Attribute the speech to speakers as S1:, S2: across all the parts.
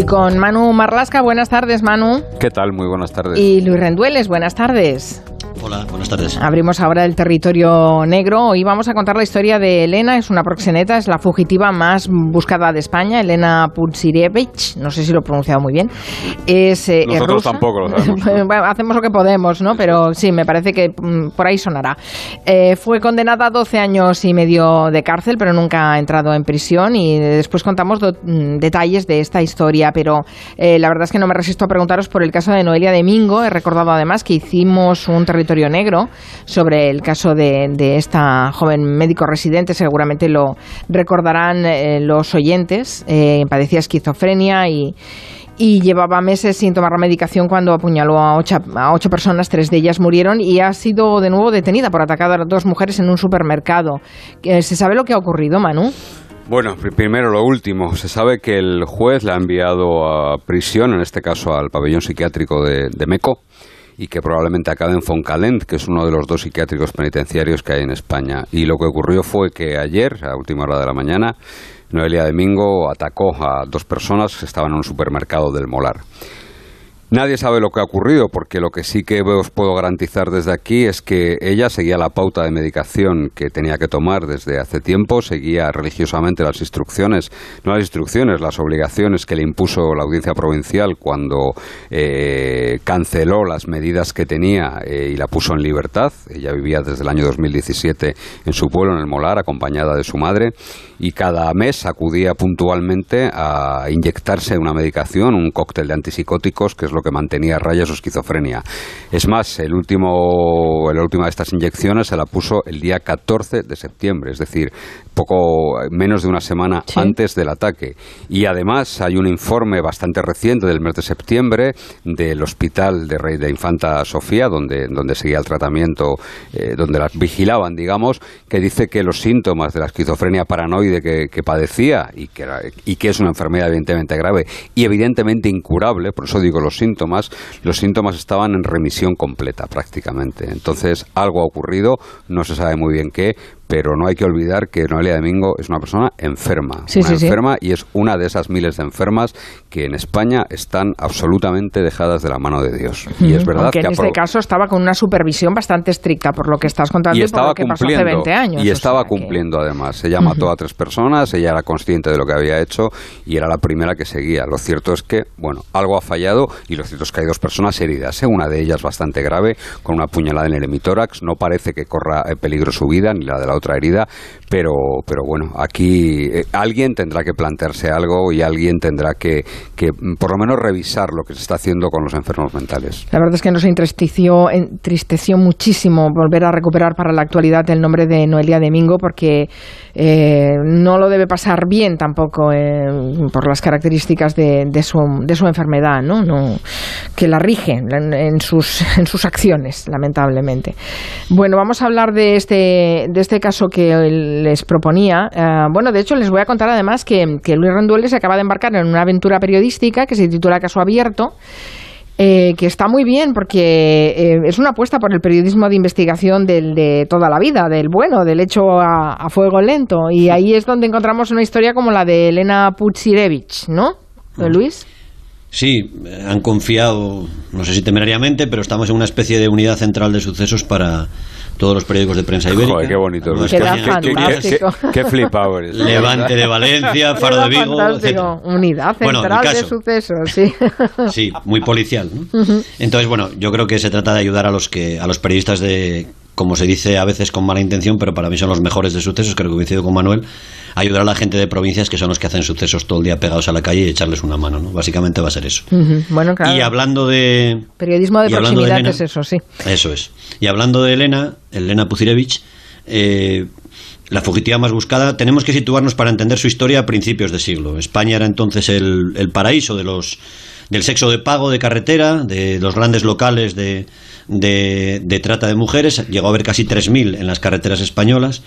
S1: Y con Manu Marlasca, buenas tardes, Manu.
S2: ¿Qué tal? Muy buenas tardes.
S1: Y Luis Rendueles, buenas tardes.
S3: Hola, buenas tardes.
S1: Abrimos ahora el territorio negro. Hoy vamos a contar la historia de Elena. Es una proxeneta, es la fugitiva más buscada de España, Elena Putsirevich. No sé si lo he pronunciado muy bien. Es,
S2: eh, Nosotros tampoco lo sabemos.
S1: hacemos lo que podemos, ¿no? Pero sí, me parece que mm, por ahí sonará. Eh, fue condenada a 12 años y medio de cárcel, pero nunca ha entrado en prisión. Y después contamos mm, detalles de esta historia. Pero eh, la verdad es que no me resisto a preguntaros por el caso de Noelia de Mingo. He recordado además que hicimos un territorio negro sobre el caso de, esta joven médico residente. Seguramente lo recordarán eh, los oyentes. Eh, padecía esquizofrenia y, llevaba meses sin tomar la medicación cuando apuñaló a ocho, a ocho, personas, tres de ellas murieron y ha sido de nuevo detenida por atacar a dos mujeres en un supermercado. Eh, ¿Se sabe lo que ha ocurrido, Manu?
S2: Bueno, primero lo último. Se sabe que el juez la ha enviado a prisión, en este caso al pabellón psiquiátrico de, de Meco y que probablemente acabe en Foncalent, que es uno de los dos psiquiátricos penitenciarios que hay en España. Y lo que ocurrió fue que ayer, a última hora de la mañana, Noelia Domingo atacó a dos personas que estaban en un supermercado del Molar. Nadie sabe lo que ha ocurrido, porque lo que sí que os puedo garantizar desde aquí es que ella seguía la pauta de medicación que tenía que tomar desde hace tiempo, seguía religiosamente las instrucciones, no las instrucciones, las obligaciones que le impuso la audiencia provincial cuando eh, canceló las medidas que tenía eh, y la puso en libertad. Ella vivía desde el año 2017 en su pueblo, en el Molar, acompañada de su madre, y cada mes acudía puntualmente a inyectarse una medicación, un cóctel de antipsicóticos, que es lo que mantenía a raya su esquizofrenia. Es más, el último, la última de estas inyecciones se la puso el día 14 de septiembre, es decir, poco menos de una semana antes del ataque. Y además hay un informe bastante reciente del mes de septiembre del Hospital de Rey de Infanta Sofía, donde, donde seguía el tratamiento, eh, donde las vigilaban, digamos, que dice que los síntomas de la esquizofrenia paranoide que, que padecía y que, y que es una enfermedad evidentemente grave y evidentemente incurable, por eso digo los síntomas, síntomas, los síntomas estaban en remisión completa prácticamente. Entonces algo ha ocurrido, no se sabe muy bien qué, pero no hay que olvidar que Noelia Domingo es una persona enferma, enferma y es una de esas miles de enfermas que en España están absolutamente dejadas de la mano de Dios. Y es verdad
S1: que en este caso estaba con una supervisión bastante estricta por lo que estás contando
S2: y, estaba
S1: que
S2: pasó hace
S1: 20 años.
S2: Y estaba cumpliendo además. Ella mató a tres personas, ella era consciente de lo que había hecho y era la primera que seguía. Lo cierto es que, bueno, algo ha fallado y lo cierto es que hay dos personas heridas, ¿eh? una de ellas bastante grave, con una puñalada en el hemitórax. No parece que corra peligro su vida ni la de la otra herida, pero, pero bueno, aquí eh, alguien tendrá que plantearse algo y alguien tendrá que, que, mm, por lo menos revisar lo que se está haciendo con los enfermos mentales.
S1: La verdad es que nos entristeció, entristeció muchísimo volver a recuperar para la actualidad el nombre de Noelia Domingo porque eh, no lo debe pasar bien tampoco eh, por las características de, su, de su enfermedad, ¿no? no que la rige en, sus, en sus acciones, lamentablemente. Bueno, vamos a hablar de este, de este caso que les proponía. Eh, bueno, de hecho, les voy a contar además que, Luis Rendueles se acaba de embarcar en una aventura periodística que se titula Caso Abierto. Eh, que está muy bien porque eh, es una apuesta por el periodismo de investigación del, de toda la vida, del bueno, del hecho a, fuego lento. Y ahí es donde encontramos una historia como la de Elena Putsirevich, ¿no, Luis?
S3: Sí, han confiado, no sé si temerariamente, pero estamos en una especie de unidad central de sucesos para todos los periódicos de prensa ibérica.
S2: Joder, qué bonito.
S1: qué,
S2: flipado
S3: Levante de Valencia, Faro de Vigo, etc.
S1: Unidad central de sucesos, sí.
S3: Sí, muy policial. Entonces, bueno, yo creo que se trata de ayudar a los que a los periodistas de como se dice a veces con mala intención, pero para mí son los mejores de sucesos, creo que coincido con Manuel, ayudar a la gente de provincias que son los que hacen sucesos todo el día pegados a la calle y echarles una mano, ¿no? Básicamente va a ser eso.
S1: Bueno, claro.
S3: Y hablando de...
S1: Periodismo de proximidad es eso, sí.
S3: Eso es. Y hablando de Elena, Elena Pucirevich, eh, la fugitiva más buscada, tenemos que situarnos para entender su historia a principios de siglo. España era entonces el, el paraíso de los, del sexo de pago de carretera, de los grandes locales de de, trata de mujeres, llegó a haber casi 3.000 en las carreteras españolas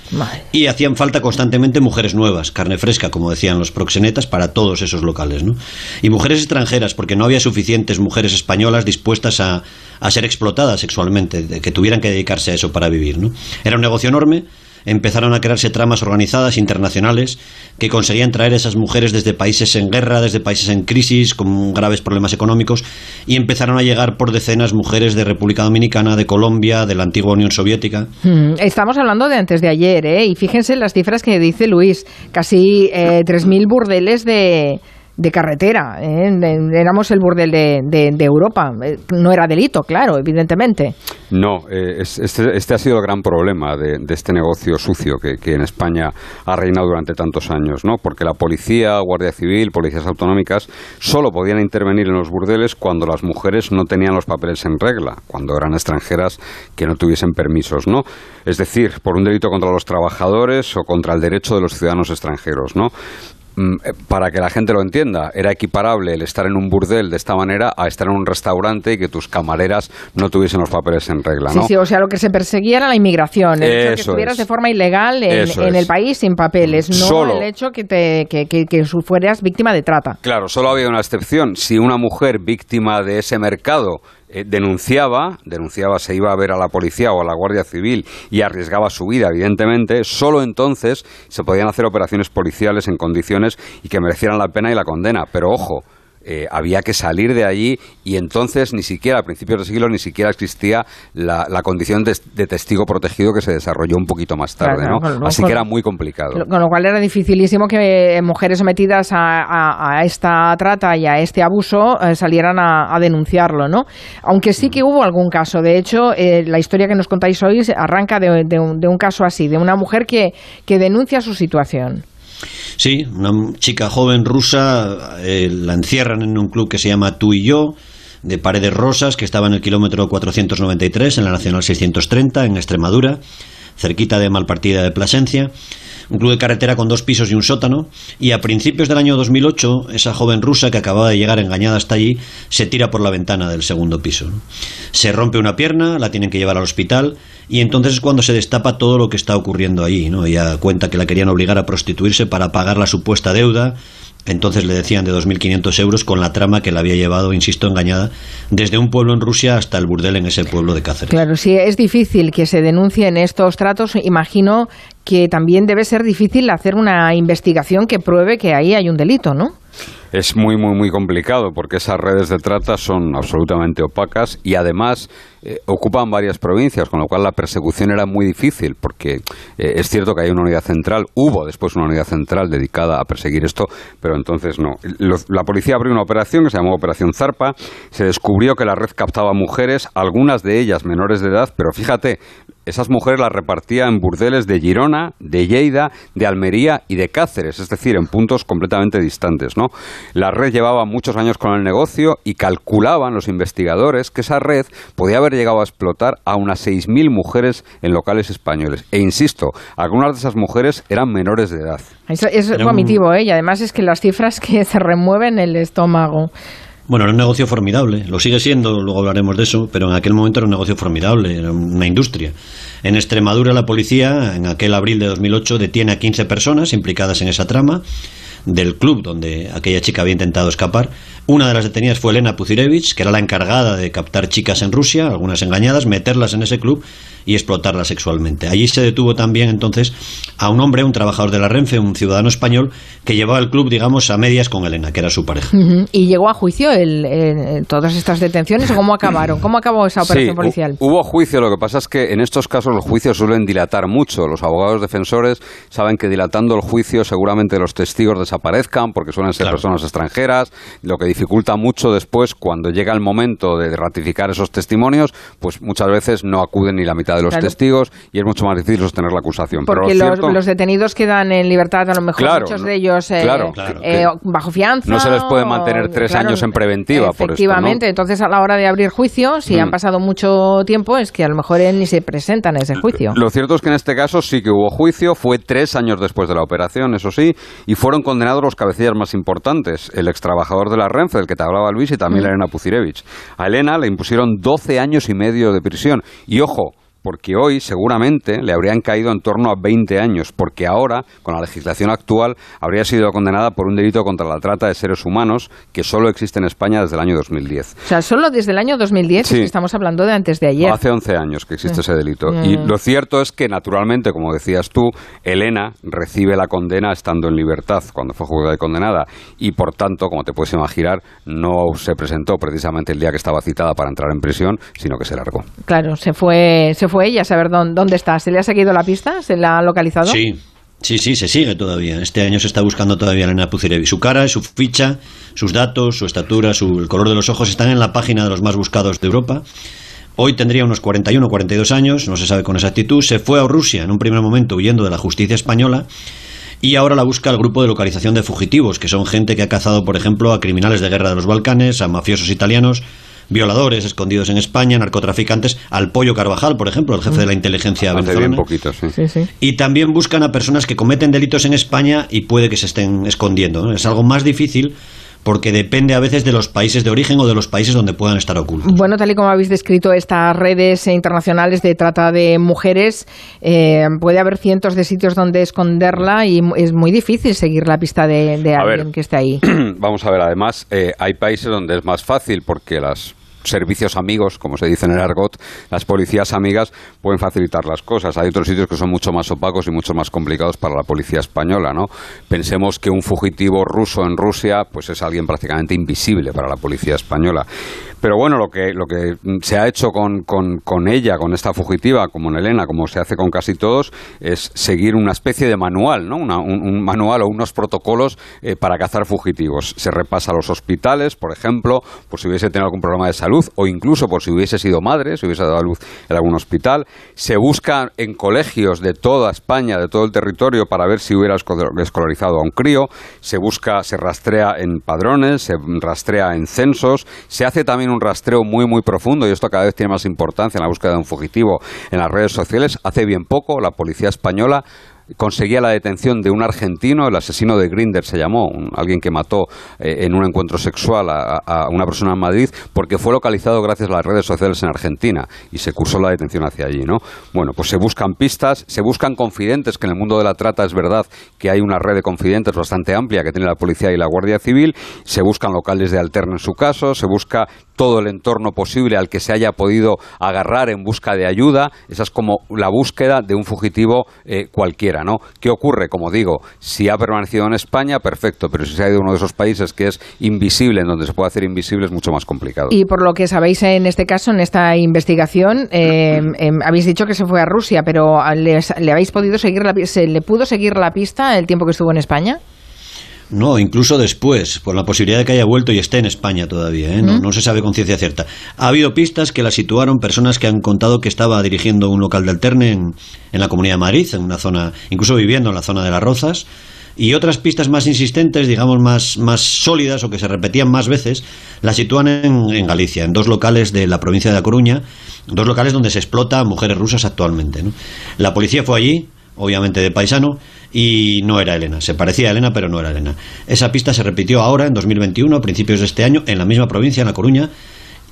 S3: y hacían falta constantemente mujeres nuevas, carne fresca, como decían los proxenetas, para todos esos locales. ¿no? Y mujeres extranjeras, porque no había suficientes mujeres españolas dispuestas a, a ser explotadas sexualmente, que tuvieran que dedicarse a eso para vivir. ¿no? Era un negocio enorme empezaron a crearse tramas organizadas internacionales que conseguían traer a esas mujeres desde países en guerra, desde países en crisis, con graves problemas económicos, y empezaron a llegar por decenas mujeres de República Dominicana, de Colombia, de la antigua Unión Soviética.
S1: Hmm, estamos hablando de antes de ayer, ¿eh? y fíjense las cifras que dice Luis, casi eh, 3.000 burdeles de de carretera. ¿eh? Éramos el burdel de, Europa. Eh, no era delito, claro, evidentemente.
S2: No, eh, este, este, ha sido el gran problema de, este negocio sucio que, que, en España ha reinado durante tantos años, ¿no? Porque la policía, Guardia Civil, policías autonómicas solo podían intervenir en los burdeles cuando las mujeres no tenían los papeles en regla, cuando eran extranjeras que no tuviesen permisos, ¿no? Es decir, por un delito contra los trabajadores o contra el derecho de los ciudadanos extranjeros, ¿no? Mm, eh, para que la gente lo entienda, era equiparable el estar en un burdel de esta manera a estar en un restaurante y que tus camareras no tuviesen los papeles en regla. ¿no?
S1: Sí, sí, o sea, lo que se perseguía era la inmigración, el hecho de que estuvieras de forma ilegal en, el país sin papeles, no el hecho que, te, que, que, que fueras víctima de trata.
S2: Claro, solo había una excepción. Si una mujer víctima de ese mercado eh, denunciaba, denunciaba, se iba a ver a la policía o a la Guardia Civil y arriesgaba su vida, evidentemente, solo entonces se podían hacer operaciones policiales en condiciones y que merecieran la pena y la condena. Pero ojo, eh, había que salir de allí y entonces ni siquiera a principios del siglo ni siquiera existía la, condición de, testigo protegido que se desarrolló un poquito más tarde, ¿no? Así que era muy complicado.
S1: Con lo cual era dificilísimo que eh, mujeres sometidas a, esta trata y a este abuso eh, salieran a, denunciarlo, ¿no? Aunque sí que hubo algún caso. De hecho, la historia que nos contáis hoy arranca de, un, caso así, de una mujer que denuncia su situación.
S3: Sí, una chica joven rusa eh, la encierran en un club que se llama Tú y Yo, de Paredes Rosas, que estaba en el kilómetro 493, en la Nacional 630, en Extremadura, cerquita de Malpartida de Plasencia un club de carretera con dos pisos y un sótano, y a principios del año 2008, esa joven rusa que acababa de llegar engañada hasta allí, se tira por la ventana del segundo piso. Se rompe una pierna, la tienen que llevar al hospital, y entonces es cuando se destapa todo lo que está ocurriendo allí. ¿no? Ella cuenta que la querían obligar a prostituirse para pagar la supuesta deuda, entonces le decían de 2.500 euros con la trama que la había llevado, insisto, engañada, desde un pueblo en Rusia hasta el burdel en ese pueblo de Cáceres.
S1: Claro, si es difícil que se denuncien estos tratos, imagino que también debe ser difícil hacer una investigación que pruebe que ahí hay un delito, ¿no?
S2: es muy, muy, muy complicado porque esas redes de trata son absolutamente opacas y además eh, ocupan varias provincias, con lo cual la persecución era muy difícil porque eh, es cierto que hay una unidad central, hubo después una unidad central dedicada a perseguir esto, pero entonces no. la policía abrió una operación que se llamó Operación Zarpa, se descubrió que la red captaba mujeres, algunas de ellas menores de edad, pero fíjate, esas mujeres las repartía en burdeles de Girona, de Lleida, de Almería y de Cáceres, es decir, en puntos completamente distantes. ¿no? La red llevaba muchos años con el negocio y calculaban los investigadores que esa red podía haber llegado a explotar a unas 6.000 mujeres en locales españoles. E insisto, algunas de esas mujeres eran menores de edad.
S1: Es, es vomitivo, ¿eh? y además es que las cifras que se remueven el estómago.
S3: Bueno, era un negocio formidable, lo sigue siendo, luego hablaremos de eso, pero en aquel momento era un negocio formidable, era una industria. En Extremadura la policía, en aquel abril de 2008, detiene a 15 personas implicadas en esa trama del club donde aquella chica había intentado escapar. Una de las detenidas fue Elena Puzirevich, que era la encargada de captar chicas en Rusia, algunas engañadas, meterlas en ese club y explotarlas sexualmente. Allí se detuvo también entonces a un hombre, un trabajador de la Renfe, un ciudadano español, que llevaba el club, digamos, a medias con Elena, que era su pareja.
S1: ¿Y llegó a juicio el, todas estas detenciones o cómo acabaron? ¿Cómo acabó esa operación policial?
S2: Hubo juicio, lo que pasa es que en estos casos los juicios suelen dilatar mucho. Los abogados defensores saben que dilatando el juicio seguramente los testigos desaparezcan porque suelen ser personas extranjeras, lo que dificulta mucho después cuando llega el momento de ratificar esos testimonios, pues muchas veces no acuden ni la mitad de los testigos y es mucho más difícil sostener la acusación.
S1: Porque los, detenidos quedan en libertad, a lo mejor muchos de ellos eh, eh, bajo fianza.
S2: No se les puede mantener tres años en preventiva.
S1: Efectivamente, entonces a la hora de abrir juicio, si han mm. pasado mucho tiempo, es que a lo mejor ni se presentan a ese juicio.
S2: Lo cierto es que en este caso sí que hubo juicio, fue tres años después de la operación, eso sí, y fueron condenados los cabecillas más importantes, el ex trabajador de la Renfe, del que te hablaba Luis, y también mm. Elena Pucirevich. A Elena le impusieron 12 años y medio de prisión. Y ojo, porque hoy seguramente le habrían caído en torno a 20 años, porque ahora, con la legislación actual, habría sido condenada por un delito contra la trata de seres humanos que solo existe en España desde el año 2010.
S1: O sea, solo desde el año 2010 sí. estamos hablando de antes de ayer.
S2: Hace 11 años que existe ese delito. Y lo cierto es que, naturalmente, como decías tú, Elena recibe la condena estando en libertad cuando fue juzgada y condenada. Y, por tanto, como te puedes imaginar, no se presentó precisamente el día que estaba citada para entrar en prisión, sino que se largó.
S1: Claro, se fue, se fue ella a saber dónde, dónde está. ¿Se le ha seguido la pista? ¿Se la ha localizado?
S3: Sí, Sí, sí, se sigue todavía. Este año se está buscando todavía a Elena Pucirevi. Su cara, su ficha, sus datos, su estatura, su, el color de los ojos están en la página de los más buscados de Europa. Hoy tendría unos 41 o 42 años, no se sabe con exactitud. Se fue a Rusia en un primer momento huyendo de la justicia española y ahora la busca el grupo de localización de fugitivos, que son gente que ha cazado, por ejemplo, a criminales de guerra de los Balcanes, a mafiosos italianos, violadores escondidos en España, narcotraficantes, al Pollo Carvajal, por ejemplo, el jefe de la inteligencia venezolana.
S2: Poquito, sí. Sí,
S3: Y también buscan a personas que cometen delitos en España y puede que se estén escondiendo. Es algo más difícil porque depende a veces de los países de origen o de los países donde puedan estar ocultos.
S1: Bueno, tal y como habéis descrito estas redes internacionales de trata de mujeres, eh, puede haber cientos de sitios donde esconderla y es muy difícil seguir la pista de, alguien que esté ahí.
S2: Vamos a ver, además eh, hay países donde es más fácil porque las servicios amigos, como se dice en el argot, las policías amigas pueden facilitar las cosas. Hay otros sitios que son mucho más opacos y mucho más complicados para la policía española, ¿no? Pensemos que un fugitivo ruso en Rusia, pues es alguien prácticamente invisible para la policía española. Pero bueno, lo que, lo que se ha hecho con, con, ella, con esta fugitiva, como en Elena, como se hace con casi todos, es seguir una especie de manual, ¿no? un, manual o unos protocolos eh, para cazar fugitivos. Se repasa los hospitales, por ejemplo, por si hubiese tenido algún problema de salud o incluso por si hubiese sido madre, si hubiese dado a luz en algún hospital. Se busca en colegios de toda España, de todo el territorio, para ver si hubiera escolarizado a un crío. Se busca, se rastrea en padrones, se rastrea en censos. Se hace también un rastreo muy, muy profundo, y esto cada vez tiene más importancia en la búsqueda de un fugitivo en las redes sociales. Hace bien poco la policía española conseguía la detención de un argentino, el asesino de Grinder se llamó, alguien que mató eh, en un encuentro sexual a, una persona en Madrid, porque fue localizado gracias a las redes sociales en Argentina y se cursó la detención hacia allí, ¿no? Bueno, pues se buscan pistas, se buscan confidentes, que en el mundo de la trata es verdad que hay una red de confidentes bastante amplia que tiene la policía y la Guardia Civil, se buscan locales de alterno en su caso, se busca todo el entorno posible al que se haya podido agarrar en busca de ayuda, esa es como la búsqueda de un fugitivo eh, cualquiera. ¿Qué ocurre? Como digo, si ha permanecido en España, perfecto, pero si se ha ido a uno de esos países que es invisible, en donde se puede hacer invisible, es mucho más complicado.
S1: Y por lo que sabéis en este caso, en esta investigación, eh, em, habéis dicho que se fue a Rusia, pero ¿le habéis podido seguir la, ¿se le pudo seguir la pista el tiempo que estuvo en España?
S3: No, incluso después, por la posibilidad de que haya vuelto y esté en España todavía. ¿eh? No, se sabe con ciencia cierta. Ha habido pistas que la situaron personas que han contado que estaba dirigiendo un local de alterne en, la Comunidad de Madrid, en una zona, incluso viviendo en la zona de las Rozas. Y otras pistas más insistentes, digamos más, más sólidas o que se repetían más veces, la sitúan en, Galicia, en dos locales de la provincia de La Coruña, dos locales donde se explota a mujeres rusas actualmente. La policía fue allí, obviamente de paisano, y no era Elena. Se parecía a Elena, pero no era Elena. Esa pista se repitió ahora, en 2021, a principios de este año, en la misma provincia, en La Coruña,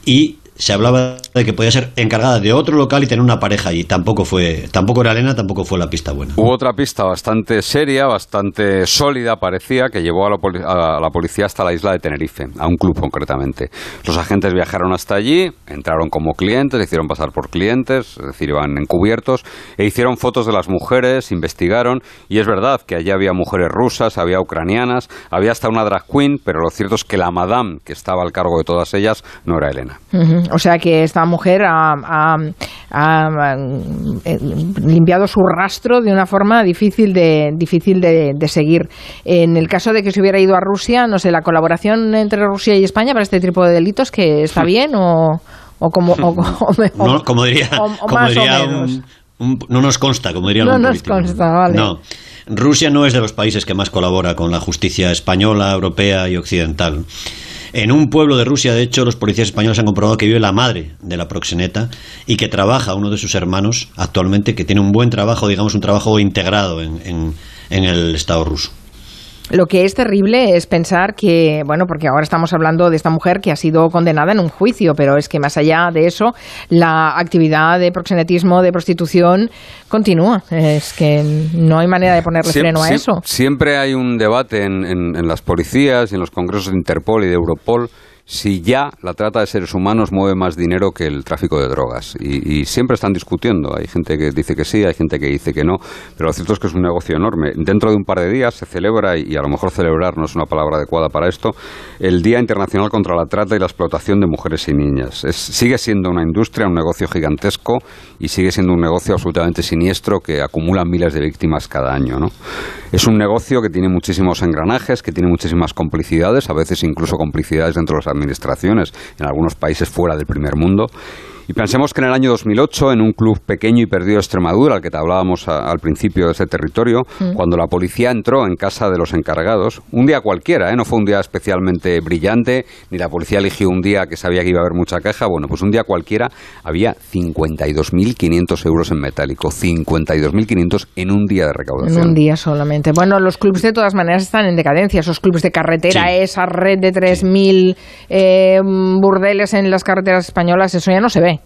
S3: y se hablaba de que podía ser encargada de otro local y tener una pareja allí. Tampoco fue, tampoco era Elena, tampoco fue la pista buena.
S2: Hubo otra pista bastante seria, bastante sólida, parecía, que llevó a la, policía hasta la isla de Tenerife, a un club concretamente. Los agentes viajaron hasta allí, entraron como clientes, hicieron pasar por clientes, es decir, iban encubiertos, e hicieron fotos de las mujeres, investigaron, y es verdad que allí había mujeres rusas, había ucranianas, había hasta una drag queen, pero lo cierto es que la madame que estaba al cargo de todas ellas no era Elena.
S1: O sea que esta mujer ha, eh, limpiado su rastro de una forma difícil de difícil de, seguir. En el caso de que se hubiera ido a Rusia, no sé, la colaboración entre Rusia y España para este tipo de delitos, que está bien o, o como,
S3: no, como diría, no nos consta, como diría
S1: No nos consta, vale.
S3: No. Rusia no es de los países que más colabora con la justicia española, europea y occidental. En un pueblo de Rusia, de hecho, los policías españoles han comprobado que vive la madre de la proxeneta y que trabaja uno de sus hermanos actualmente, que tiene un buen trabajo, digamos, un trabajo integrado en, en, el Estado ruso.
S1: Lo que es terrible es pensar que, bueno, porque ahora estamos hablando de esta mujer que ha sido condenada en un juicio, pero es que más allá de eso, la actividad de proxenetismo, de prostitución, continúa. Es que no hay manera de ponerle freno a eso.
S2: Siempre hay un debate en, en las policías y en los congresos de Interpol y de Europol si ya la trata de seres humanos mueve más dinero que el tráfico de drogas. Y, siempre están discutiendo. Hay gente que dice que sí, hay gente que dice que no. Pero lo cierto es que es un negocio enorme. Dentro de un par de días se celebra, y a lo mejor celebrar no es una palabra adecuada para esto, el Día Internacional contra la Trata y la Explotación de Mujeres y Niñas. sigue siendo una industria, un negocio gigantesco y sigue siendo un negocio absolutamente siniestro que acumula miles de víctimas cada año. ¿no? Es un negocio que tiene muchísimos engranajes, que tiene muchísimas complicidades, a veces incluso complicidades dentro de los administraciones en algunos países fuera del primer mundo y pensemos que en el año 2008, en un club pequeño y perdido de Extremadura, al que te hablábamos al principio de ese territorio, mm. cuando la policía entró en casa de los encargados, un día cualquiera, ¿eh? no fue un día especialmente brillante, ni la policía eligió un día que sabía que iba a haber mucha caja, bueno, pues un día cualquiera había 52.500 euros en metálico, 52.500 en un día de recaudación.
S1: En un día solamente. Bueno, los clubs de todas maneras están en decadencia, esos clubs de carretera, esa red de 3.000 eh, burdeles en las carreteras españolas, eso ya no se ve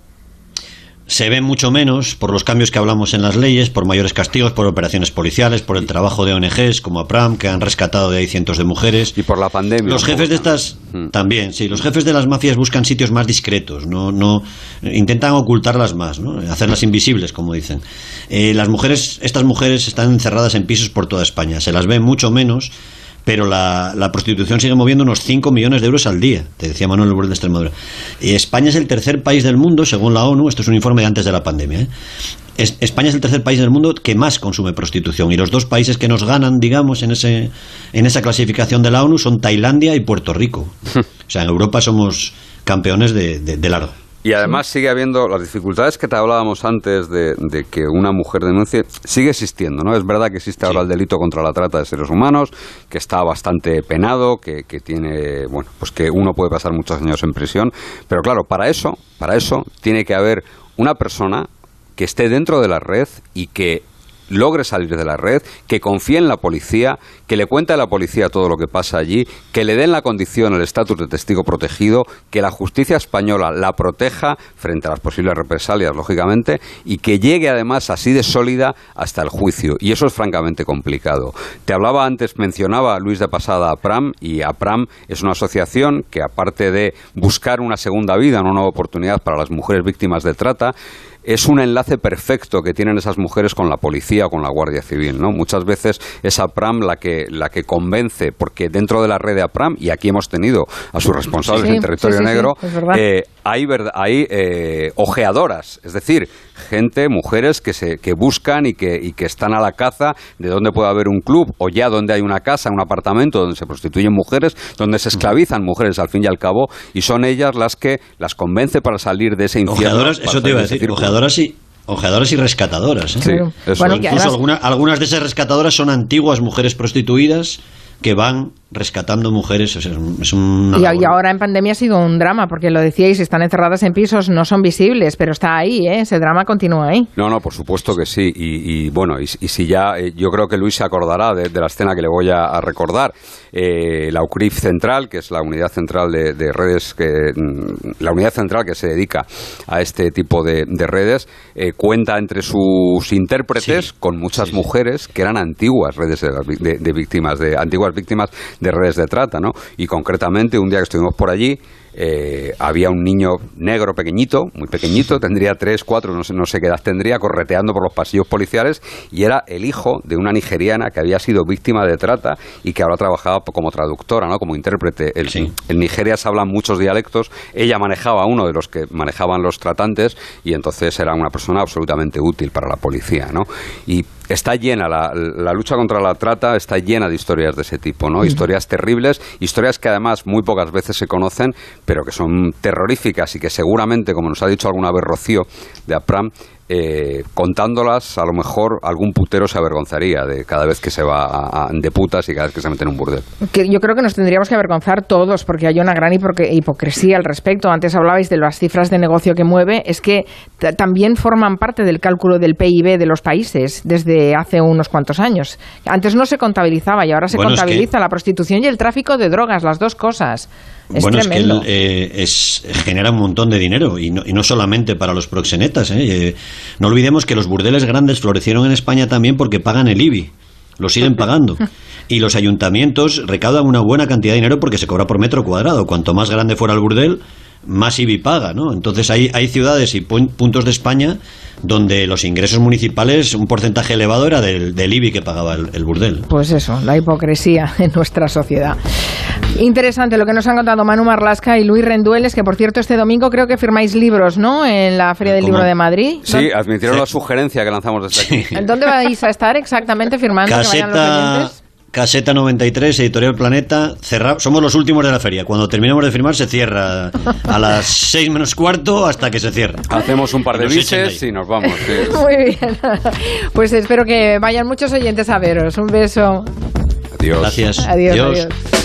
S3: se ve mucho menos por los cambios que hablamos en las leyes, por mayores castigos, por operaciones policiales, por el trabajo de ONGs como APRAM, que han rescatado de ahí cientos de mujeres.
S2: Y por la pandemia.
S3: Los jefes de estas mm. también, sí, los jefes de las mafias buscan sitios más discretos, no, no intentan ocultarlas más, ¿no? hacerlas invisibles, como dicen. Eh, las mujeres, estas mujeres están encerradas en pisos por toda España, se las ve mucho menos pero la, prostitución sigue moviendo unos 5 millones de euros al día, te decía Manuel Borde de Extremadura. Y España es el tercer país del mundo, según la ONU, esto es un informe de antes de la pandemia, ¿eh? España es el tercer país del mundo que más consume prostitución y los dos países que nos ganan, digamos, en, ese, en esa clasificación de la ONU son Tailandia y Puerto Rico. o sea, en Europa somos campeones de, de largo.
S2: Y además sigue habiendo las dificultades que te hablábamos antes de, que una mujer denuncie, sigue existiendo, ¿no? Es verdad que existe ahora el delito contra la trata de seres humanos, que está bastante penado, que, que tiene, bueno, pues que uno puede pasar muchos años en prisión, pero claro, para eso, para eso tiene que haber una persona que esté dentro de la red y que logre salir de la red, que confíe en la policía, que le cuente a la policía todo lo que pasa allí, que le den la condición, el estatus de testigo protegido, que la justicia española la proteja frente a las posibles represalias, lógicamente, y que llegue además así de sólida hasta el juicio. Y eso es francamente complicado. Te hablaba antes, mencionaba Luis de Pasada a PRAM, y APRAM es una asociación que aparte de buscar una segunda vida, una nueva oportunidad para las mujeres víctimas de trata, es un enlace perfecto que tienen esas mujeres con la policía o con la Guardia Civil, ¿no? Muchas veces es APRAM la que, la que convence, porque dentro de la red de APRAM, y aquí hemos tenido a sus responsables en territorio negro, eh, hay, hay eh, ojeadoras, es decir, gente, mujeres que, se, que buscan y que, y que están a la caza de dónde puede haber un club o ya donde hay una casa, un apartamento donde se prostituyen mujeres, donde se esclavizan mujeres al fin y al cabo, y son ellas las que las convence para salir de ese infierno.
S3: Ojeadoras, eso te iba a decir, ojeadoras y, Ojeadoras y rescatadoras. ¿eh?
S2: Sí,
S3: Incluso algunas de esas rescatadoras son antiguas mujeres prostituidas que van rescatando mujeres. Es,
S1: y, ahora en pandemia ha sido un drama, porque lo decíais, están encerradas en pisos, no son visibles, pero está ahí, ¿eh? ese drama continúa ahí.
S2: No, no, por supuesto que sí. Y, bueno, y, si ya, eh, yo creo que Luis se acordará de, la escena que le voy a, recordar. Eh, la UCRIF Central, que es la unidad central de, redes, que, mm, la unidad central que se dedica a este tipo de, redes, cuenta entre sus intérpretes con muchas mujeres que eran antiguas redes de, víctimas, de antiguas víctimas de redes de trata, ¿no? Y concretamente, un día que estuvimos por allí, eh, había un niño negro pequeñito, muy pequeñito, tendría tres, cuatro, no sé, no sé qué edad tendría, correteando por los pasillos policiales y era el hijo de una nigeriana que había sido víctima de trata y que ahora trabajaba como traductora, ¿no? como intérprete. En Nigeria se hablan muchos dialectos, ella manejaba uno de los que manejaban los tratantes y entonces era una persona absolutamente útil para la policía. ¿no? Y está llena, la, la, lucha contra la trata está llena de historias de ese tipo, ¿no? Historias terribles, historias que además muy pocas veces se conocen, pero que son terroríficas y que seguramente, como nos ha dicho alguna vez Rocío de APRAM, eh, contándolas, a lo mejor algún putero se avergonzaría de cada vez que se va de putas y cada vez que se mete en un burdel.
S1: Que yo creo que nos tendríamos que avergonzar todos porque hay una gran hipocresía al respecto. Antes hablabais de las cifras de negocio que mueve, es que también forman parte del cálculo del PIB de los países desde hace unos cuantos años. Antes no se contabilizaba y ahora se contabiliza la prostitución y el tráfico de drogas, las dos cosas
S3: bueno, es que él, eh, es, genera un montón de dinero y no, y no solamente para los proxenetas. ¿eh? Eh, no olvidemos que los burdeles grandes florecieron en España también porque pagan el IBI, lo siguen pagando. Y los ayuntamientos recaudan una buena cantidad de dinero porque se cobra por metro cuadrado. Cuanto más grande fuera el burdel, más IBI paga, ¿no? Entonces hay, hay ciudades y puntos de España donde los ingresos municipales, un porcentaje elevado era del, del IBI que pagaba el, burdel.
S1: Pues eso, la hipocresía en nuestra sociedad. Interesante lo que nos han contado Manu Marlasca y Luis Rendueles, que por cierto este domingo creo que firmáis libros, ¿no? En la Feria del Libro de Madrid.
S2: Sí, admitieron la sugerencia que lanzamos desde aquí.
S1: ¿En dónde vais a estar exactamente firmando?
S3: Caseta... Caseta 93, Editorial Planeta, cerra... somos los últimos de la feria. Cuando terminemos de firmar se cierra a las 6 menos cuarto hasta que se cierra.
S2: Hacemos un par de bises y nos vamos.
S1: Muy bien. Pues espero que vayan muchos oyentes a veros. Un beso.
S2: Adiós.
S3: Gracias.
S1: adiós. adiós.